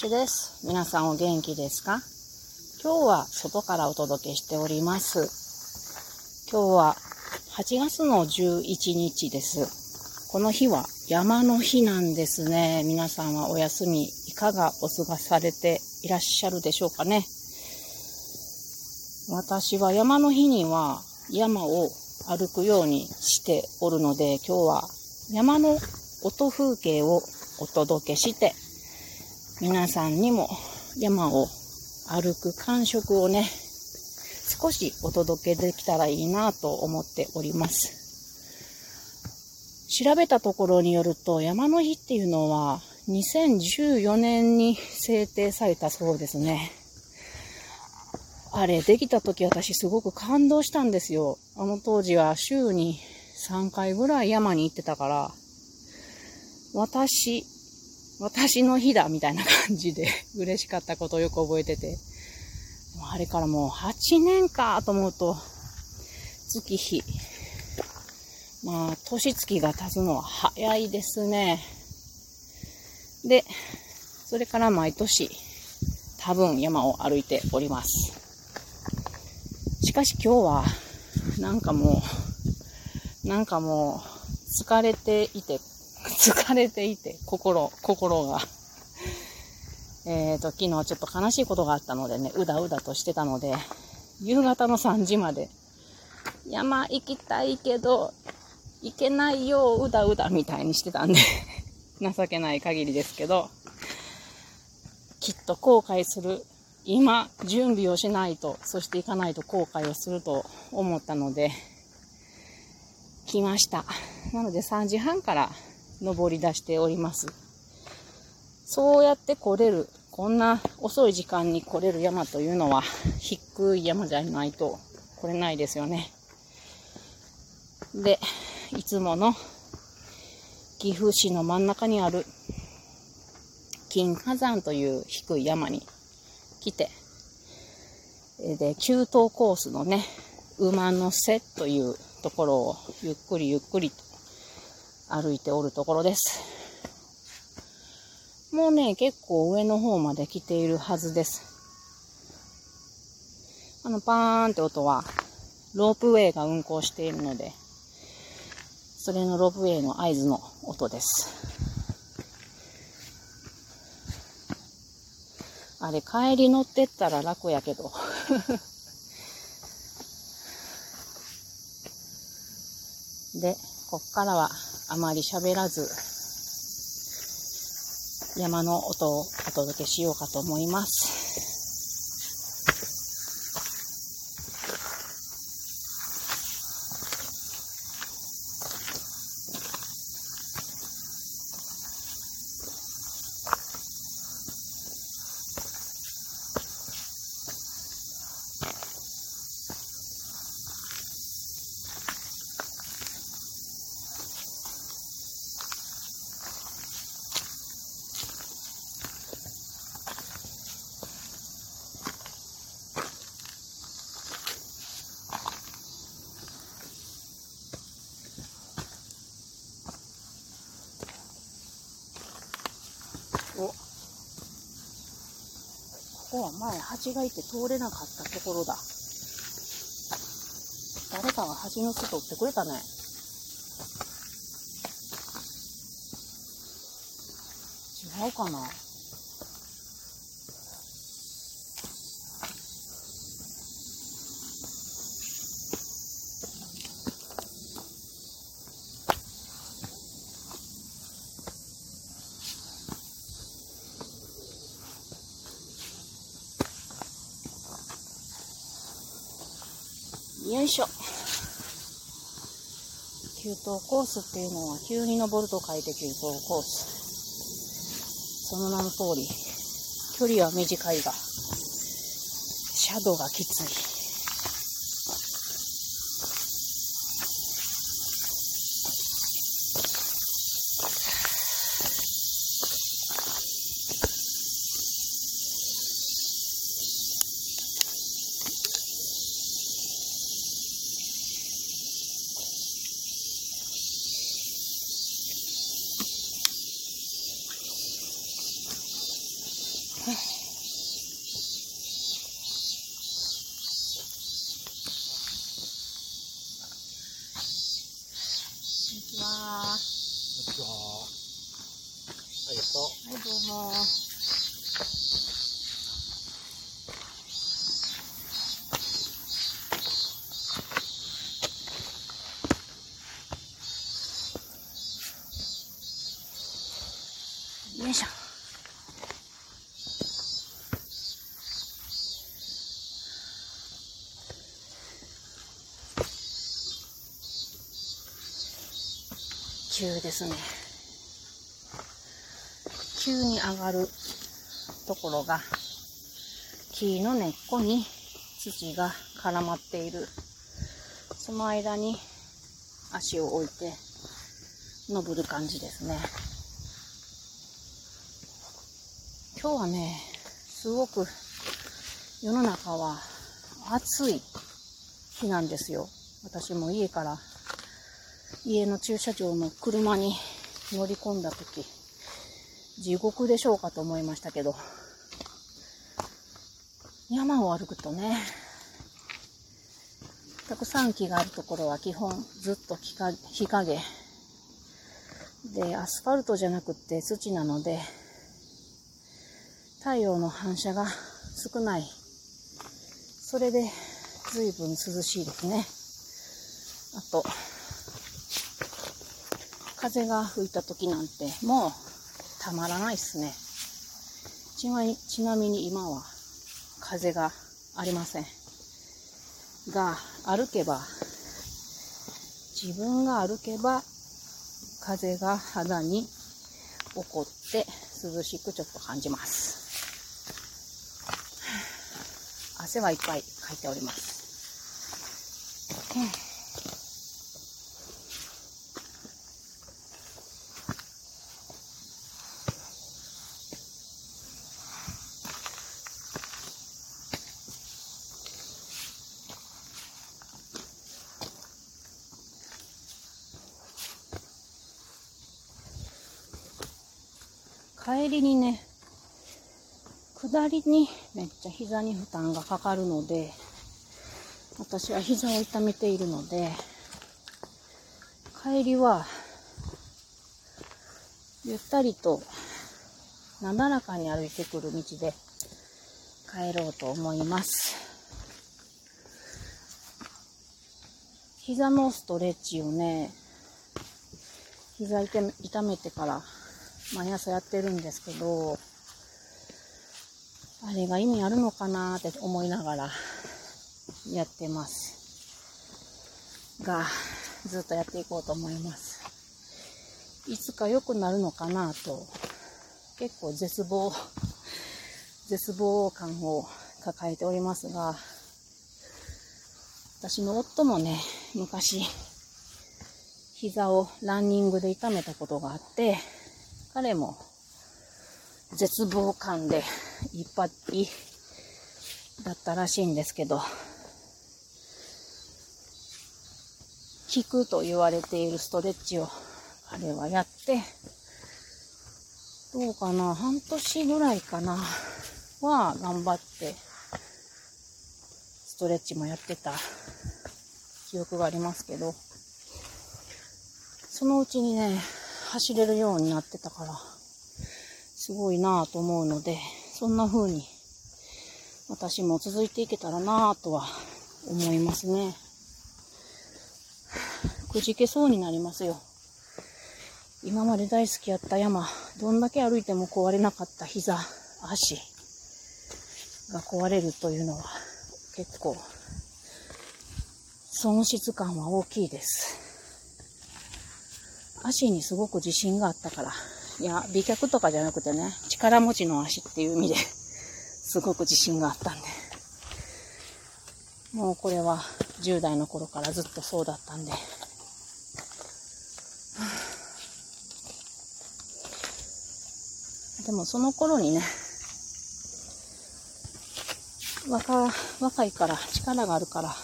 しです。皆さんお元気ですか？今日は外からお届けしております。今日は8月の11日です。この日は山の日なんですね。皆さんはお休みいかがお過ごされていらっしゃるでしょうかね？私は山の日には山を歩くようにしておるので、今日は山の音風景をお届けして、皆さんにも山を歩く感触をね、少しお届けできたらいいなと思っております。調べたところによると、山の日っていうのは2014年に制定されたそうですね。あれ、できた時私すごく感動したんですよ。あの当時は週に3回ぐらい山に行ってたから、私、私の日だみたいな感じで 嬉しかったことをよく覚えてて。あれからもう8年かと思うと、月日。まあ、年月が経つのは早いですね。で、それから毎年、多分山を歩いております。しかし今日は、なんかもう、なんかもう、疲れていて、疲れていて、心、心が。えっと、昨日ちょっと悲しいことがあったのでね、うだうだとしてたので、夕方の3時まで、山行きたいけど、行けないよ、うだうだみたいにしてたんで、情けない限りですけど、きっと後悔する今、準備をしないと、そして行かないと後悔をすると思ったので、来ました。なので3時半から登り出しております。そうやって来れる、こんな遅い時間に来れる山というのは、低い山じゃないと来れないですよね。で、いつもの岐阜市の真ん中にある金火山という低い山に来て、で、中東コースのね、馬の背というところをゆっくりゆっくりと歩いておるところです。もうね、結構上の方まで来ているはずです。あの、パーンって音は、ロープウェイが運行しているので、それのロープウェイの合図の音です。あれ、帰り乗ってったら楽やけど。で、こっからはあまり喋らず、山の音をお届けしようかと思います。こは前蜂がいて通れなかったところだ。誰かが蜂の巣取ってくれたね。違うかなよいしょ。急登コースっていうのは急に登ると書いて急登コース。その名の通り、距離は短いが、シャドウがきつい。にちは。こんにちは。ありがとう。はい、どうも。急ですね。急に上がるところが木の根っこに土が絡まっている。その間に足を置いて登る感じですね。今日はね、すごく世の中は暑い日なんですよ。私も家から家の駐車場の車に乗り込んだ時地獄でしょうかと思いましたけど山を歩くとねたくさん木があるところは基本ずっと日陰でアスファルトじゃなくって土なので太陽の反射が少ない。それで随分涼しいですね。あと風が吹いた時なんてもうたまらないっすね。ちなちなみに今は風がありません。が、歩けば、自分が歩けば風が肌に起こって涼しくちょっと感じます。汗はいっぱいかいております。帰りにね、下りにめっちゃ膝に負担がかかるので、私は膝を痛めているので、帰りは、ゆったりと、なだらかに歩いてくる道で帰ろうと思います。膝のストレッチをね、膝痛めてから毎朝やってるんですけど、あれが意味あるのかなって思いながらやってます。が、ずっとやっていこうと思います。いつか良くなるのかなと、結構絶望、絶望感を抱えておりますが、私の夫もね、昔、膝をランニングで痛めたことがあって、彼も絶望感でいっぱいだったらしいんですけど、効くと言われているストレッチを彼はやって、どうかな、半年ぐらいかな、は頑張って、ストレッチもやってた記憶がありますけど、そのうちにね、走れるようになってたから、すごいなぁと思うので、そんな風に私も続いていけたらなぁとは思いますね。くじけそうになりますよ。今まで大好きやった山、どんだけ歩いても壊れなかった膝、足が壊れるというのは結構損失感は大きいです。足にすごく自信があったから。いや、美脚とかじゃなくてね、力持ちの足っていう意味で、すごく自信があったんで。もうこれは10代の頃からずっとそうだったんで。でもその頃にね、若、若いから力があるから、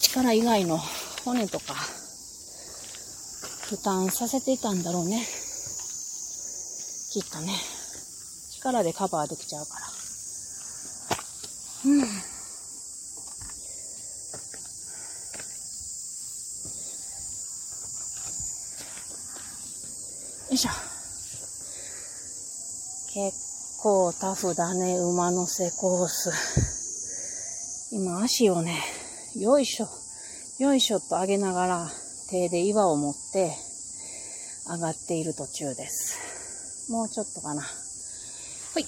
力以外の骨とか負担させていたんだろうね。きっとね。力でカバーできちゃうから。うん。よいしょ。結構タフだね、馬のせコース。今足をね、よいしょ、よいしょと上げながら、手で岩を持って上がっている途中です。もうちょっとかな。ほい。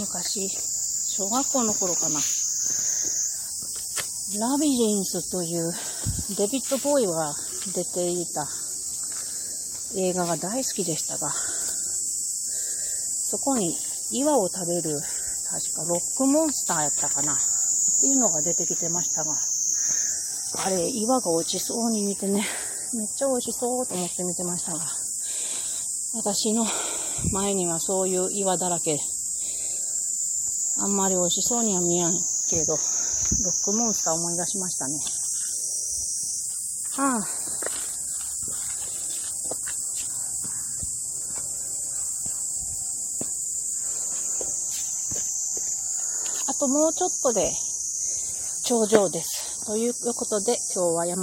昔、小学校の頃かな。ラビリンスというデビッド・ボーイが出ていた映画が大好きでしたが、そこに岩を食べる、確かロックモンスターやったかな。っていうのが出てきてましたが、あれ、岩が落ちそうに見てね、めっちゃ美味しそうと思って見てましたが、私の前にはそういう岩だらけあんまり美味しそうには見えんけれど、ロックモンスター思い出しましたね。はあ。あともうちょっとで頂上です。ということで今日は山